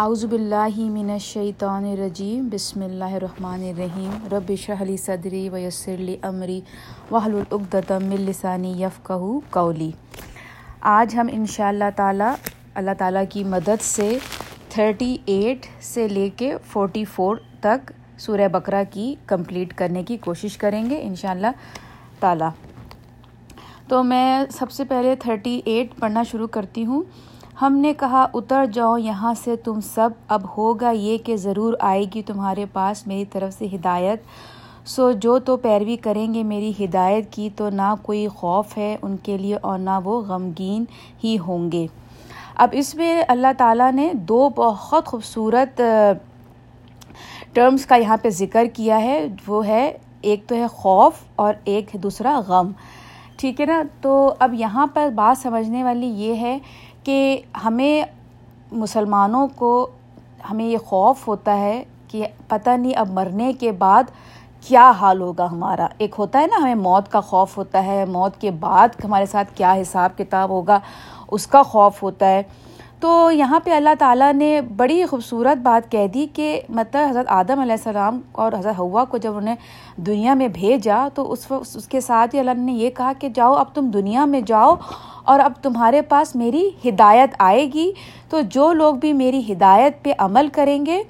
اعوذ باللہ من الشیطان الرجیم، بسم اللہ الرحمن الرحیم، رب اشرح لی صدری ویسر لی امری، واحلل عقدۃ من لسانی یفقهوا قولی۔ آج ہم ان شاء اللہ تعالیٰ اللہ تعالیٰ کی مدد سے تھرٹی ایٹ سے لے کے فورٹی فور تک سورہ بقرہ کی کمپلیٹ کرنے کی کوشش کریں گے ان شاء اللہ تعالیٰ۔ تو میں سب سے پہلے تھرٹی ایٹ پڑھنا شروع کرتی ہوں۔ ہم نے کہا، اتر جاؤ، یہاں سے تم سب۔ اب ہوگا یہ کہ ضرور آئے گی تمہارے پاس میری طرف سے ہدایت۔ سو جو تو پیروی کریں گے میری ہدایت کی، تو نہ کوئی خوف ہے ان کے لیے اور نہ وہ غمگین ہی ہوں گے۔ اب اس میں اللہ تعالیٰ نے دو بہت خوبصورت ٹرمز کا یہاں پہ ذکر کیا ہے۔ وہ ہے، ایک تو ہے خوف اور ایک دوسرا غم۔ ٹھیک ہے نا؟ تو اب یہاں پر بات سمجھنے والی یہ ہے کہ ہمیں مسلمانوں کو ہمیں یہ خوف ہوتا ہے کہ پتہ نہیں اب مرنے کے بعد کیا حال ہوگا ہمارا۔ ایک ہوتا ہے نا ہمیں موت کا خوف ہوتا ہے، موت کے بعد ہمارے ساتھ کیا حساب کتاب ہوگا، اس کا خوف ہوتا ہے۔ تو یہاں پہ اللہ تعالیٰ نے بڑی خوبصورت بات کہہ دی کہ مطلب حضرت آدم علیہ السلام اور حضرت ہوا کو جب انہیں دنیا میں بھیجا تو اس اس کے ساتھ ہی اللہ نے یہ کہا کہ جاؤ، اب تم دنیا میں جاؤ اور اب تمہارے پاس میری ہدایت آئے گی۔ تو جو لوگ بھی میری ہدایت پہ عمل کریں گے،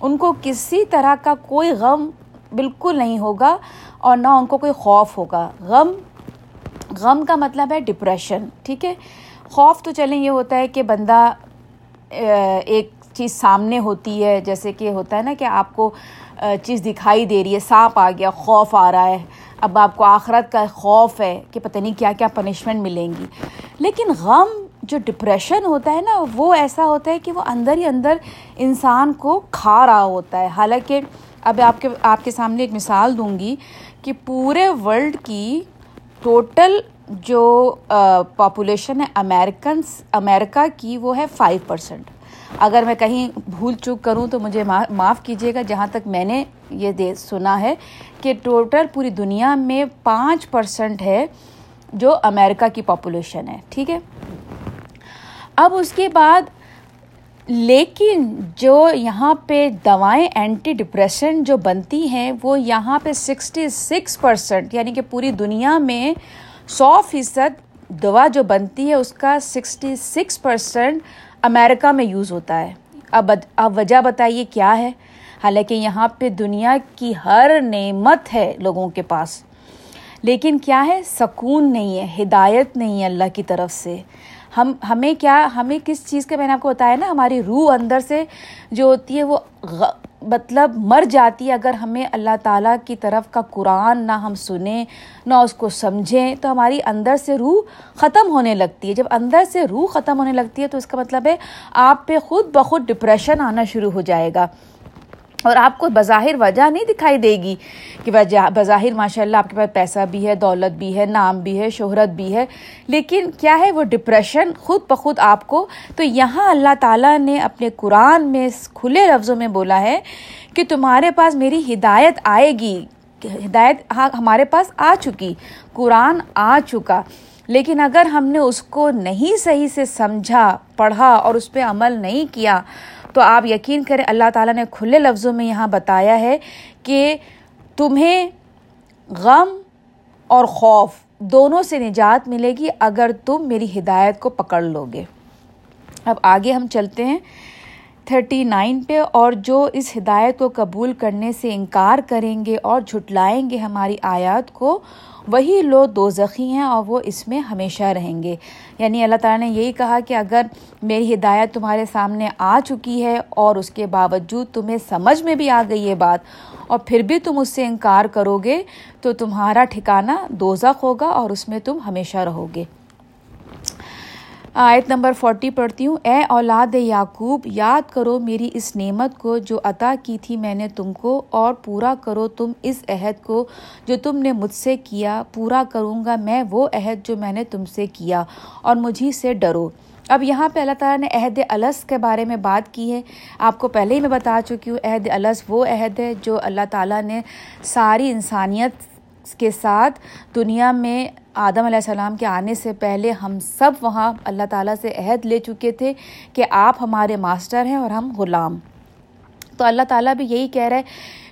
ان کو کسی طرح کا کوئی غم بالکل نہیں ہوگا اور نہ ان کو کوئی خوف ہوگا۔ غم غم کا مطلب ہے ڈپریشن ٹھیک ہے؟ خوف تو چلیں، یہ ہوتا ہے کہ بندہ ایک چیز سامنے ہوتی ہے، جیسے کہ ہوتا ہے نا کہ آپ کو چیز دکھائی دے رہی ہے، سانپ آ گیا، خوف آ رہا ہے۔ اب آپ کو آخرت کا خوف ہے کہ پتہ نہیں کیا کیا پنشمنٹ ملیں گی۔ لیکن غم جو ڈپریشن ہوتا ہے نا، وہ ایسا ہوتا ہے کہ وہ اندر ہی اندر انسان کو کھا رہا ہوتا ہے۔ حالانکہ، اب آپ کے آپ کے سامنے ایک مثال دوں گی کہ پورے ورلڈ کی ٹوٹل جو پاپولیشن ہے امیرکنس امیرکا کی وہ ہے فائیو پرسینٹ اگر میں کہیں بھول چوک کروں تو مجھے معاف کیجیے گا، جہاں تک میں نے یہ دے، سنا ہے کہ ٹوٹل پوری دنیا میں پانچ پرسنٹ ہے جو امریکہ کی پاپولیشن ہے، ٹھیک ہے؟ اب اس کے بعد لیکن جو یہاں پہ دوائیں اینٹی ڈپریشن جو بنتی ہیں، وہ یہاں پہ سکسٹی سکس پرسنٹ یعنی کہ پوری دنیا میں سو فیصد دوا جو بنتی ہے، اس کا سکسٹی سکس پرسنٹ امریکہ میں یوز ہوتا ہے۔ اب اب وجہ بتائیے کیا ہے؟ حالانکہ یہاں پہ دنیا کی ہر نعمت ہے لوگوں کے پاس۔ لیکن کیا ہے؟ سکون نہیں ہے، ہدایت نہیں ہے اللہ کی طرف سے۔ ہم، ہمیں کیا، ہمیں کس چیز کا میں نے آپ کو بتایا نا، ہماری روح اندر سے جو ہوتی ہے وہ مطلب مر جاتی ہے۔ اگر ہمیں اللہ تعالیٰ کی طرف کا قرآن نہ ہم سنیں، نہ اس کو سمجھیں، تو ہماری اندر سے روح ختم ہونے لگتی ہے۔ جب اندر سے روح ختم ہونے لگتی ہے تو اس کا مطلب ہے آپ پہ خود بخود ڈپریشن آنا شروع ہو جائے گا۔ اور آپ کو بظاہر وجہ نہیں دکھائی دے گی کہ وجہ بظاہر ماشاء اللہ آپ کے پاس پیسہ بھی ہے، دولت بھی ہے، نام بھی ہے، شہرت بھی ہے، لیکن کیا ہے وہ ڈپریشن خود بخود آپ کو؟ تو یہاں اللہ تعالیٰ نے اپنے قرآن میں کھلے لفظوں میں بولا ہے کہ تمہارے پاس میری ہدایت آئے گی، ہدایت ہاں ہمارے پاس آ چکی، قرآن آ چکا، لیکن اگر ہم نے اس کو نہیں صحیح سے سمجھا، پڑھا اور اس پہ عمل نہیں کیا تو آپ یقین کریں، اللہ تعالیٰ نے کھلے لفظوں میں یہاں بتایا ہے کہ تمہیں غم اور خوف دونوں سے نجات ملے گی اگر تم میری ہدایت کو پکڑ لو گے اب آگے ہم چلتے ہیں۔ تھرٹی نائن پہ اور جو اس ہدایت کو قبول کرنے سے انکار کریں گے اور جھٹلائیں گے ہماری آیات کو، وہی لوگ دو زخی ہیں اور وہ اس میں ہمیشہ رہیں گے۔ یعنی اللہ تعالیٰ نے یہی کہا کہ اگر میری ہدایت تمہارے سامنے آ چکی ہے اور اس کے باوجود تمہیں سمجھ میں بھی آ گئی یہ بات اور پھر بھی تم اس سے انکار کرو گے، تو تمہارا ٹھکانہ دو ہوگا اور اس میں تم ہمیشہ رہو گے۔ آیت نمبر فورٹی پڑھتی ہوں۔ اے اولاد یعقوب، یاد کرو میری اس نعمت کو جو عطا کی تھی میں نے تم کو، اور پورا کرو تم اس عہد کو جو تم نے مجھ سے کیا۔ پورا کروں گا میں وہ عہد جو میں نے تم سے کیا، اور مجھے سے ڈرو۔ اب یہاں پہ اللہ تعالیٰ نے عہد الس کے بارے میں بات کی ہے۔ آپ کو پہلے ہی میں بتا چکی ہوں، عہد الس وہ عہد ہے جو اللہ تعالیٰ نے ساری انسانیت کے ساتھ دنیا میں آدم علیہ السلام کے آنے سے پہلے ہم سب وہاں اللہ تعالیٰ سے عہد لے چکے تھے کہ آپ ہمارے ماسٹر ہیں اور ہم غلام۔ تو اللہ تعالیٰ بھی یہی کہہ رہا ہے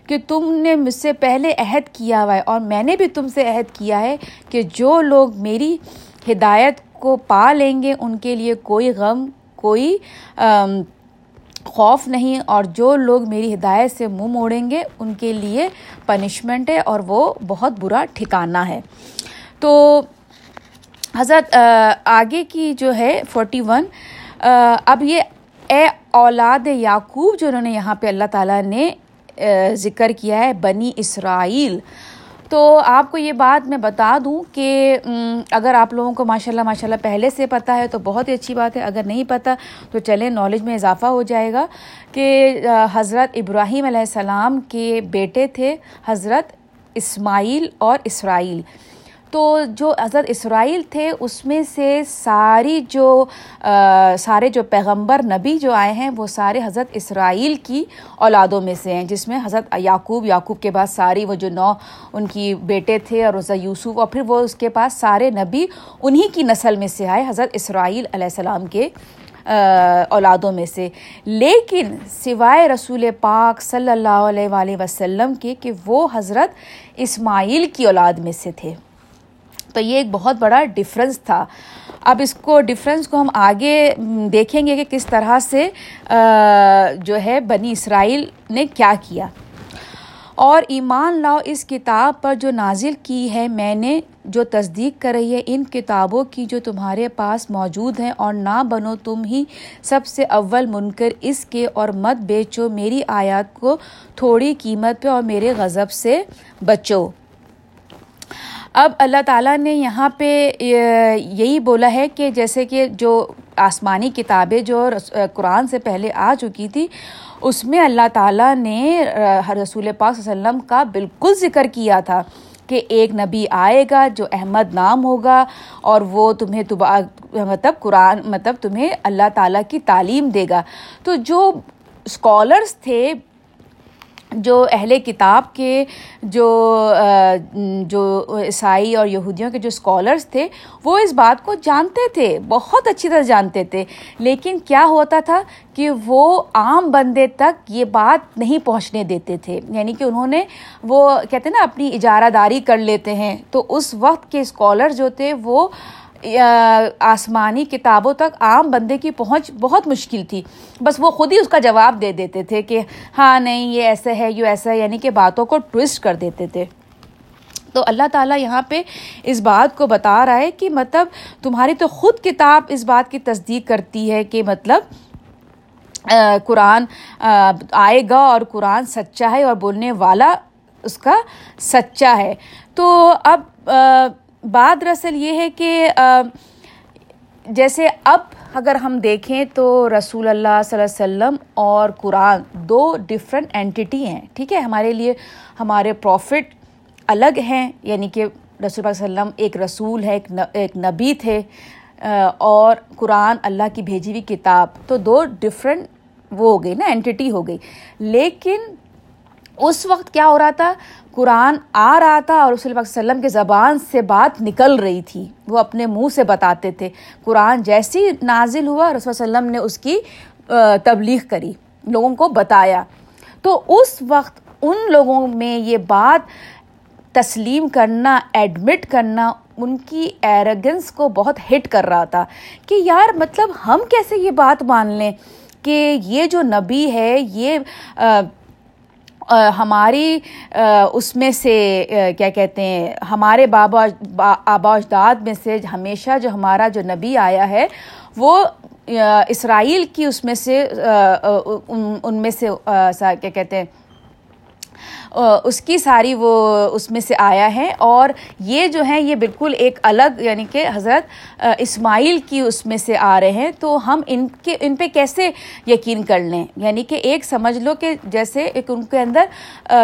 کہ تم نے مجھ سے پہلے عہد کیا ہوا ہے اور میں نے بھی تم سے عہد کیا ہے کہ جو لوگ میری ہدایت کو پا لیں گے ان کے لیے کوئی غم، کوئی خوف نہیں اور جو لوگ میری ہدایت سے منہ موڑیں گے ان کے لیے پنشمنٹ ہے اور وہ بہت برا ٹھکانہ ہے۔ تو حضرت آگے کی جو ہے فورٹی ون اب یہ اے اولاد یعقوب جو انہوں نے یہاں پہ اللہ تعالیٰ نے ذکر کیا ہے، بنی اسرائیل۔ تو آپ کو یہ بات میں بتا دوں کہ اگر آپ لوگوں کو ماشاء اللہ ماشاء اللہ پہلے سے پتہ ہے تو بہت ہی اچھی بات ہے، اگر نہیں پتہ تو چلیں نالج میں اضافہ ہو جائے گا کہ حضرت ابراہیم علیہ السلام کے بیٹے تھے حضرت اسماعیل اور اسرائیل۔ تو جو حضرت اسرائیل تھے، اس میں سے ساری جو سارے جو پیغمبر نبی جو آئے ہیں، وہ سارے حضرت اسرائیل کی اولادوں میں سے ہیں، جس میں حضرت یعقوب یعقوب کے بعد ساری وہ جو نو، ان کی بیٹے تھے اور حضرت یوسف، اور پھر وہ اس کے پاس سارے نبی انہی کی نسل میں سے آئے، حضرت اسرائیل علیہ السلام کے اولادوں میں سے۔ لیکن سوائے رسول پاک صلی اللہ علیہ وآلہ وسلم کے کہ وہ حضرت اسماعیل کی اولاد میں سے تھے۔ تو یہ ایک بہت بڑا ڈفرینس تھا۔ اب اس کو ڈفرینس کو ہم آگے دیکھیں گے کہ کس طرح سے جو ہے بنی اسرائیل نے کیا کیا۔ اور ایمان لاؤ، اس کتاب پر جو نازل کی ہے، میں نے جو تصدیق کر رہی ہے، ان کتابوں کی جو تمہارے پاس موجود ہیں۔ اور نہ بنو تم ہی سب سے اول منکر اس کے، اور مت بیچو میری آیات کو تھوڑی قیمت پہ اور میرے غضب سے بچو۔ اب اللہ تعالیٰ نے یہاں پہ یہی بولا ہے کہ جیسے کہ جو آسمانی کتابیں جو قرآن سے پہلے آ چکی تھی، اس میں اللہ تعالیٰ نے رسول پاک صلی اللہ علیہ وسلم کا بالکل ذکر کیا تھا کہ ایک نبی آئے گا جو احمد نام ہوگا اور وہ تمہیں مطلب قرآن مطلب تمہیں اللہ تعالیٰ کی تعلیم دے گا۔ تو جو اسکالرس تھے جو اہل کتاب کے جو جو عیسائی اور یہودیوں کے جو اسکالرس تھے، وہ اس بات کو جانتے تھے، بہت اچھی طرح جانتے تھے۔ لیکن کیا ہوتا تھا کہ وہ عام بندے تک یہ بات نہیں پہنچنے دیتے تھے۔ یعنی کہ انہوں نے وہ کہتے ہیں نا، اپنی اجارہ داری کر لیتے ہیں۔ تو اس وقت کے اسکالر جو تھے، وہ آسمانی کتابوں تک عام بندے کی پہنچ بہت مشکل تھی۔ بس وہ خود ہی اس کا جواب دے دیتے تھے کہ ہاں نہیں، یہ ایسا ہے یہ ایسا ہے یعنی کہ باتوں کو ٹوسٹ کر دیتے تھے۔ تو اللہ تعالیٰ یہاں پہ اس بات کو بتا رہا ہے کہ مطلب تمہاری تو خود کتاب اس بات کی تصدیق کرتی ہے کہ مطلب قرآن آئے گا اور قرآن سچا ہے اور بولنے والا اس کا سچا ہے۔ تو اب بات دراصل یہ ہے کہ جیسے اب اگر ہم دیکھیں تو رسول اللہ صلی اللہ علیہ وسلم اور قرآن دو ڈفرینٹ اینٹی ہیں، ٹھیک ہے؟ ہمارے لیے ہمارے پروفٹ الگ ہیں یعنی کہ رسول اللہ علیہ وسلم ایک رسول ہے، ایک نبی تھے اور قرآن اللہ کی بھیجی ہوئی کتاب، تو دو ڈفرینٹ وہ ہو گئی نا اینٹی ہو گئی۔ لیکن اس وقت کیا ہو رہا تھا؟ قرآن آ رہا تھا اور رسول اللہ وسلم کے زبان سے بات نکل رہی تھی، وہ اپنے منہ سے بتاتے تھے۔ قرآن جیسی نازل ہوا، رسول وسلم نے اس کی تبلیغ کری، لوگوں کو بتایا۔ تو اس وقت ان لوگوں میں یہ بات تسلیم کرنا، ایڈمٹ کرنا ان کی ایرگنس کو بہت ہٹ کر رہا تھا کہ یار مطلب ہم کیسے یہ بات مان لیں کہ یہ جو نبی ہے، یہ ہماری اس میں سے کیا کہتے ہیں، ہمارے بابا آبا اجداد میں سے ہمیشہ جو ہمارا جو نبی آیا ہے، وہ اسرائیل کی اس میں سے ان میں سے کیا کہتے ہیں اس کی ساری وہ اس میں سے آیا ہے اور یہ جو ہیں، یہ بالکل ایک الگ یعنی کہ حضرت اسماعیل کی اس میں سے آ رہے ہیں۔ تو ہم ان کے، ان پہ کیسے یقین کر لیں؟ یعنی کہ ایک سمجھ لو کہ جیسے ایک ان کے اندر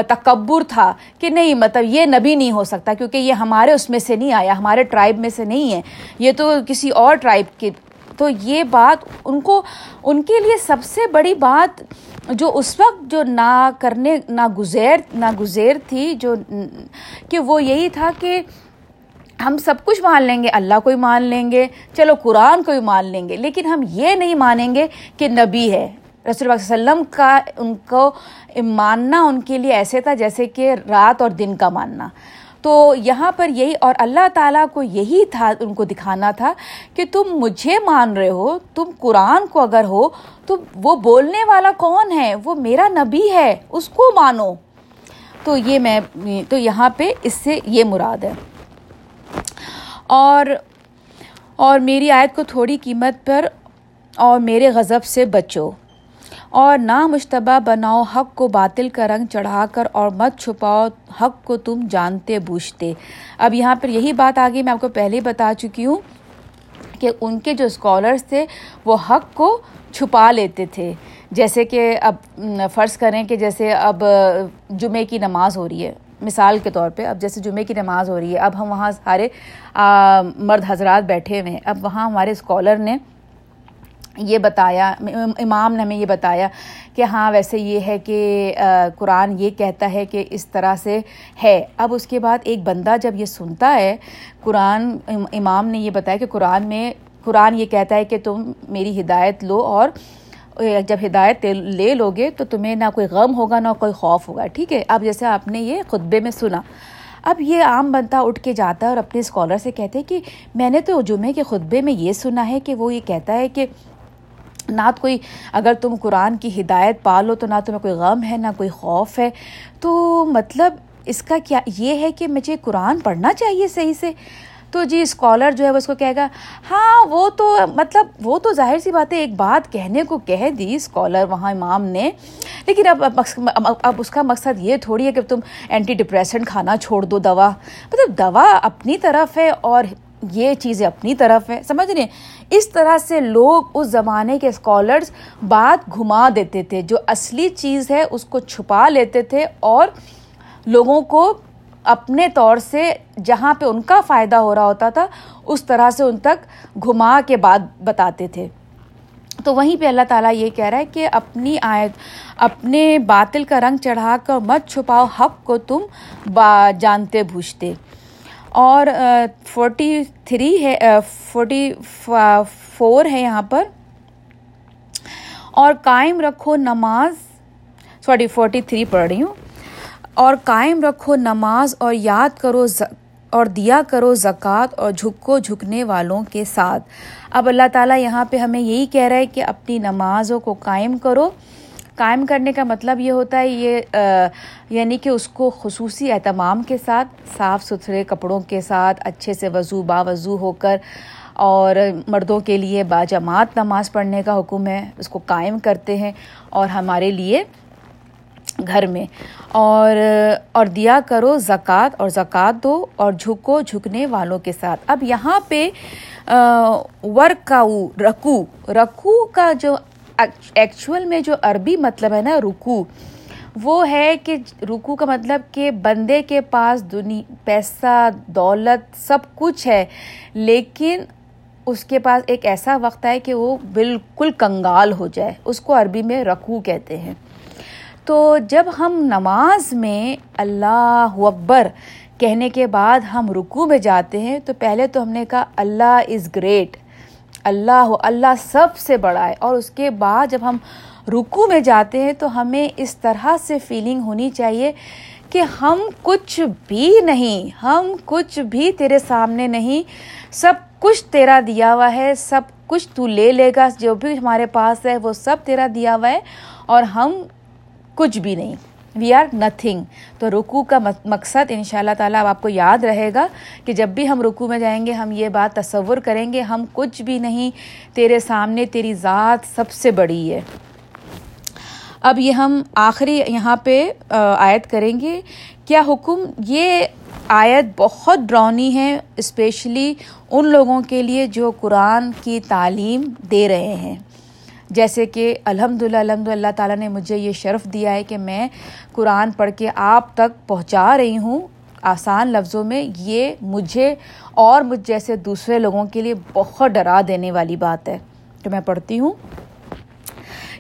تکبر تھا کہ نہیں مطلب یہ نبی نہیں ہو سکتا کیونکہ یہ ہمارے اس میں سے نہیں آیا، ہمارے ٹرائب میں سے نہیں ہے۔ یہ تو کسی اور ٹرائب کی تو یہ بات ان کو، ان کے لیے سب سے بڑی بات جو اس وقت جو نہ کرنے، نہ گزیر نہ گزیر تھی، جو کہ وہ یہی تھا کہ ہم سب کچھ مان لیں گے، اللہ کو ہی مان لیں گے، چلو قرآن کو ہی مان لیں گے، لیکن ہم یہ نہیں مانیں گے کہ نبی ہے۔ رسول اللہ علیہ وسلم کا ان کو ماننا ان کے لیے ایسے تھا جیسے کہ رات اور دن کا ماننا۔ تو یہاں پر یہی اور اللہ تعالیٰ کو یہی تھا ان کو دکھانا تھا کہ تم مجھے مان رہے ہو، تم قرآن کو اگر ہو تو وہ بولنے والا کون ہے؟ وہ میرا نبی ہے، اس کو مانو۔ تو یہ میں، تو یہاں پہ اس سے یہ مراد ہے۔ اور اور میری آیت کو تھوڑی قیمت پر اور میرے غضب سے بچو۔ اور نہ مشتبہ بناؤ حق کو باطل کا رنگ چڑھا کر اور مت چھپاؤ حق کو تم جانتے بوجھتے۔ اب یہاں پر یہی بات آگئی میں آپ کو پہلے بتا چکی ہوں کہ ان کے جو اسکالرس تھے وہ حق کو چھپا لیتے تھے۔ جیسے کہ اب فرض کریں کہ جیسے اب جمعے کی نماز ہو رہی ہے۔ مثال کے طور پہ، اب جیسے جمعے کی نماز ہو رہی ہے، اب ہم وہاں سارے مرد حضرات بیٹھے ہوئے ہیں۔ اب وہاں ہمارے اسکالر نے یہ بتایا، امام نے ہمیں یہ بتایا کہ ہاں ویسے یہ ہے کہ قرآن یہ کہتا ہے کہ اس طرح سے ہے۔ اب اس کے بعد ایک بندہ جب یہ سنتا ہے، قرآن امام نے یہ بتایا کہ قرآن میں، قرآن یہ کہتا ہے کہ تم میری ہدایت لو اور جب ہدایت لے لو گے تو تمہیں نہ کوئی غم ہوگا نہ کوئی خوف ہوگا، ٹھیک ہے؟ اب جیسے آپ نے یہ خطبے میں سنا۔ اب یہ عام بندہ اٹھ کے جاتا ہے اور اپنے اسکالر سے کہتے ہیں کہ میں نے تو جمعے کے خطبے میں یہ سنا ہے کہ وہ یہ کہتا ہے کہ نہ کوئی اگر تم قرآن کی ہدایت پالو تو نہ تمہیں کوئی غم ہے، نہ کوئی خوف ہے۔ تو مطلب اس کا کیا، یہ ہے کہ مجھے قرآن پڑھنا چاہیے صحیح سے۔ تو جی اسکالر جو ہے وہ اس کو کہے گا ہاں وہ تو مطلب وہ تو ظاہر سی بات ہے، ایک بات کہنے کو کہہ دی اسکالر وہاں امام نے۔ لیکن اب اب اس کا مقصد یہ تھوڑی ہے کہ تم اینٹی ڈپریسنٹ کھانا چھوڑ دو دوا۔ مطلب دوا اپنی طرف ہے اور یہ چیزیں اپنی طرف ہے۔ سمجھ رہے اس طرح سے لوگ اس زمانے کے اسکالرس بات گھما دیتے تھے، جو اصلی چیز ہے اس کو چھپا لیتے تھے اور لوگوں کو اپنے طور سے جہاں پہ ان کا فائدہ ہو رہا ہوتا تھا، اس طرح سے ان تک گھما کے بات بتاتے تھے۔ تو وہیں پہ اللہ تعالیٰ یہ کہہ رہا ہے کہ اپنی آیت، اپنے باطل کا رنگ چڑھا کر مت چھپاؤ، حق کو تم با، جانتے بوجھتے۔ اور فورٹی تھری ہے فورٹی فور ہے یہاں پر۔ اور قائم رکھو نماز، سوری فورٹی تھری پڑھ رہی ہوں۔ اور قائم رکھو نماز اور یاد کرو اور دیا کرو زکوٰۃ اور جھکو جھکنے والوں کے ساتھ۔ اب اللہ تعالیٰ یہاں پہ ہمیں یہی کہہ رہا ہے کہ اپنی نمازوں کو قائم کرو۔ قائم کرنے کا مطلب یہ ہوتا ہے، یہ یعنی کہ اس کو خصوصی اہتمام کے ساتھ، صاف ستھرے کپڑوں کے ساتھ، اچھے سے وضو با وضو ہو کر، اور مردوں کے لیے باجماعت نماز پڑھنے کا حکم ہے، اس کو قائم کرتے ہیں اور ہمارے لیے گھر میں۔ اور اور دیا کرو زکوٰۃ، اور زکوٰۃ دو، اور جھکو جھکنے والوں کے ساتھ۔ اب یہاں پہ ورکاؤ رکو رکو کا جو ایکچوئل میں جو عربی مطلب ہے نا رکو وہ ہے کہ رکو کا مطلب کہ بندے کے پاس دنیا پیسہ، دولت، سب کچھ ہے، لیکن اس کے پاس ایک ایسا وقت ہے کہ وہ بالکل کنگال ہو جائے، اس کو عربی میں رکو کہتے ہیں۔ تو جب ہم نماز میں اللہ اکبر کہنے کے بعد ہم رکو میں جاتے ہیں، تو پہلے تو ہم نے کہا اللہ از گریٹ اللہ ہو، اللہ سب سے بڑا ہے اور اس کے بعد جب ہم رکو میں جاتے ہیں تو ہمیں اس طرح سے فیلنگ ہونی چاہیے کہ ہم کچھ بھی نہیں، ہم کچھ بھی تیرے سامنے نہیں۔ سب کچھ تیرا دیا ہوا ہے، سب کچھ تو لے لے گا۔ جو بھی ہمارے پاس ہے، وہ سب تیرا دیا ہوا ہے۔ اور ہم کچھ بھی نہیں۔ وی آر نتھنگ تو رکو کا مقصد ان شاء اللہ تعالیٰ اب آپ کو یاد رہے گا کہ جب بھی ہم رکو میں جائیں گے، ہم یہ بات تصور کریں گے، ہم کچھ بھی نہیں، تیرے سامنے تیری ذات سب سے بڑی ہے۔ اب یہ ہم آخری یہاں پہ آیت کریں گے۔ کیا حکم؟ یہ آیت بہت ڈرونی ہے اسپیشلی ان لوگوں کے لیے جو قرآن کی تعلیم دے رہے ہیں۔ جیسے کہ الحمد للہ الحمد اللہ تعالیٰ نے مجھے یہ شرف دیا ہے کہ میں قرآن پڑھ کے آپ تک پہنچا رہی ہوں۔ آسان لفظوں میں یہ مجھے اور مجھ جیسے دوسرے لوگوں کے لیے بہت ڈرا دینے والی بات ہے کہ میں پڑھتی ہوں۔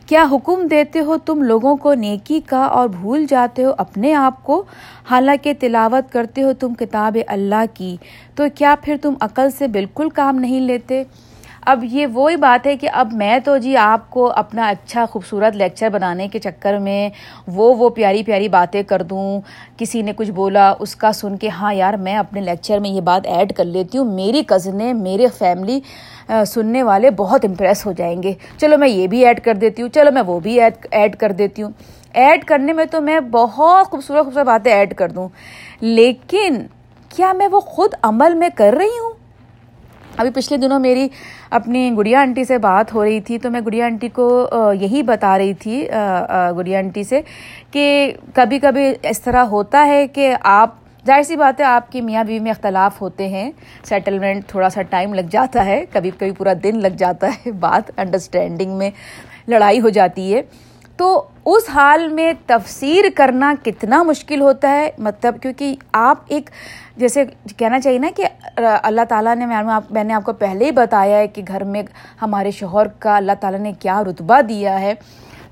کیا حکم دیتے ہو تم لوگوں کو نیکی کا اور بھول جاتے ہو اپنے آپ کو؟ حالانکہ تلاوت کرتے ہو تم کتاب اللہ کی، تو کیا پھر تم عقل سے بالکل کام نہیں لیتے؟ اب یہ وہی بات ہے کہ اب میں تو جی آپ کو اپنا اچھا خوبصورت لیکچر بنانے کے چکر میں وہ وہ پیاری پیاری باتیں کر دوں۔ کسی نے کچھ بولا، اس کا سن کے ہاں یار میں اپنے لیکچر میں یہ بات ایڈ کر لیتی ہوں۔ میری کزنیں میرے فیملی سننے والے بہت امپریس ہو جائیں گے۔ چلو میں یہ بھی ایڈ کر دیتی ہوں۔ چلو میں وہ بھی ایڈ ایڈ کر دیتی ہوں۔ ایڈ کرنے میں تو میں بہت خوبصورت خوبصورت باتیں ایڈ کر دوں۔ لیکن کیا میں وہ خود عمل میں کر رہی ہوں؟ ابھی پچھلے دنوں میری اپنی گڑیا آنٹی سے بات ہو رہی تھی تو میں گڑیا آنٹی کو یہی بتا رہی تھی گڑیا آنٹی سے کہ کبھی کبھی اس طرح ہوتا ہے کہ آپ، ظاہر سی بات ہے آپ کی میاں بیوی میں اختلاف ہوتے ہیں سیٹلمنٹ تھوڑا سا ٹائم لگ جاتا ہے، کبھی کبھی پورا دن لگ جاتا ہے، بات انڈرسٹینڈنگ میں لڑائی ہو جاتی ہے۔ تو اس حال میں تفسیر کرنا کتنا مشکل ہوتا ہے؟ مطلب کیونکہ آپ ایک جیسے کہنا چاہیے نا کہ اللہ تعالیٰ نے میں نے آپ کو پہلے ہی بتایا ہے کہ گھر میں ہمارے شوہر کا اللہ تعالیٰ نے کیا رتبہ دیا ہے۔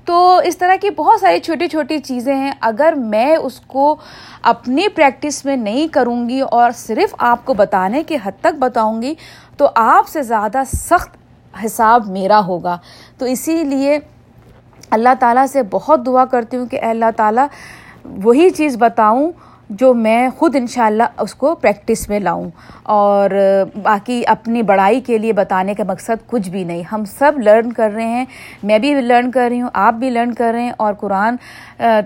تو اس طرح کی بہت ساری چھوٹی چھوٹی چیزیں ہیں۔ اگر میں اس کو اپنی پریکٹس میں نہیں کروں گی اور صرف آپ کو بتانے کے حد تک بتاؤں گی، تو آپ سے زیادہ سخت حساب میرا ہوگا۔ تو اسی لیے اللہ تعالیٰ سے بہت دعا کرتی ہوں کہ اے اللہ تعالیٰ، وہی چیز بتاؤں جو میں خود انشاءاللہ اس کو پریکٹس میں لاؤں۔ اور باقی اپنی بڑائی کے لیے بتانے کا مقصد کچھ بھی نہیں۔ ہم سب لرن کر رہے ہیں۔ میں بھی لرن کر رہی ہوں، آپ بھی لرن کر رہے ہیں۔ اور قرآن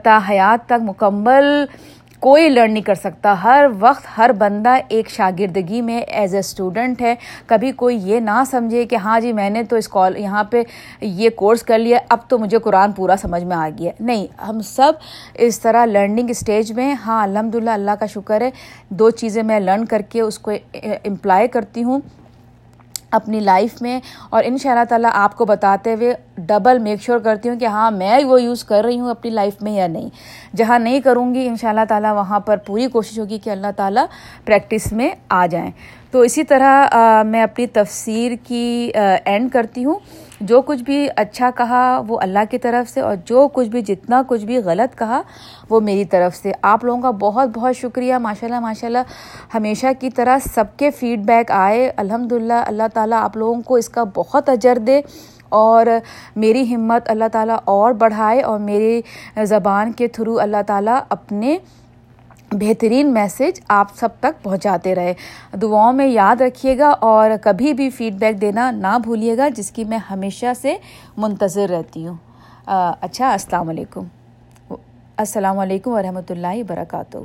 تا حیات تک مکمل کوئی لرن نہیں کر سکتا۔ ہر وقت ہر بندہ ایک شاگردگی میں ایز اے اسٹوڈنٹ ہے۔ کبھی کوئی یہ نہ سمجھے کہ ہاں جی میں نے تو اس کال یہاں پہ یہ کورس کر لیا، اب تو مجھے قرآن پورا سمجھ میں آ گیا۔ نہیں، ہم سب اس طرح لرننگ اسٹیج میں ہاں الحمد للہ اللہ کا شکر ہے۔ دو چیزیں میں لرن کر کے اس کو امپلائی کرتی ہوں۔ اپنی لائف میں اور ان شاء اللہ تعالیٰ آپ کو بتاتے ہوئے ڈبل میک شیور کرتی ہوں کہ ہاں میں وہ یوز کر رہی ہوں اپنی لائف میں یا نہیں۔ جہاں نہیں کروں گی، ان شاء اللہ تعالیٰ وہاں پر پوری کوشش ہوگی کہ اللہ تعالیٰ پریکٹس میں آ جائیں۔ تو اسی طرح میں اپنی تفسیر کی اینڈ کرتی ہوں۔ جو کچھ بھی اچھا کہا وہ اللہ کی طرف سے اور جو کچھ بھی جتنا کچھ بھی غلط کہا وہ میری طرف سے۔ آپ لوگوں کا بہت بہت شکریہ۔ ماشاء اللہ ماشاء اللہ ہمیشہ کی طرح سب کے فیڈ بیک آئے۔ الحمد للہ اللہ تعالیٰ آپ لوگوں کو اس کا بہت اجر دے اور میری ہمت اللہ تعالیٰ اور بڑھائے اور میری زبان کے تھرو اللہ تعالیٰ اپنے بہترین میسج آپ سب تک پہنچاتے رہے۔ دعاؤں میں یاد رکھیے گا اور کبھی بھی فیڈ بیک دینا نہ بھولیے گا، جس کی میں ہمیشہ سے منتظر رہتی ہوں۔ اچھا السلام علیکم۔ السلام علیکم ورحمۃ اللہ وبرکاتہ۔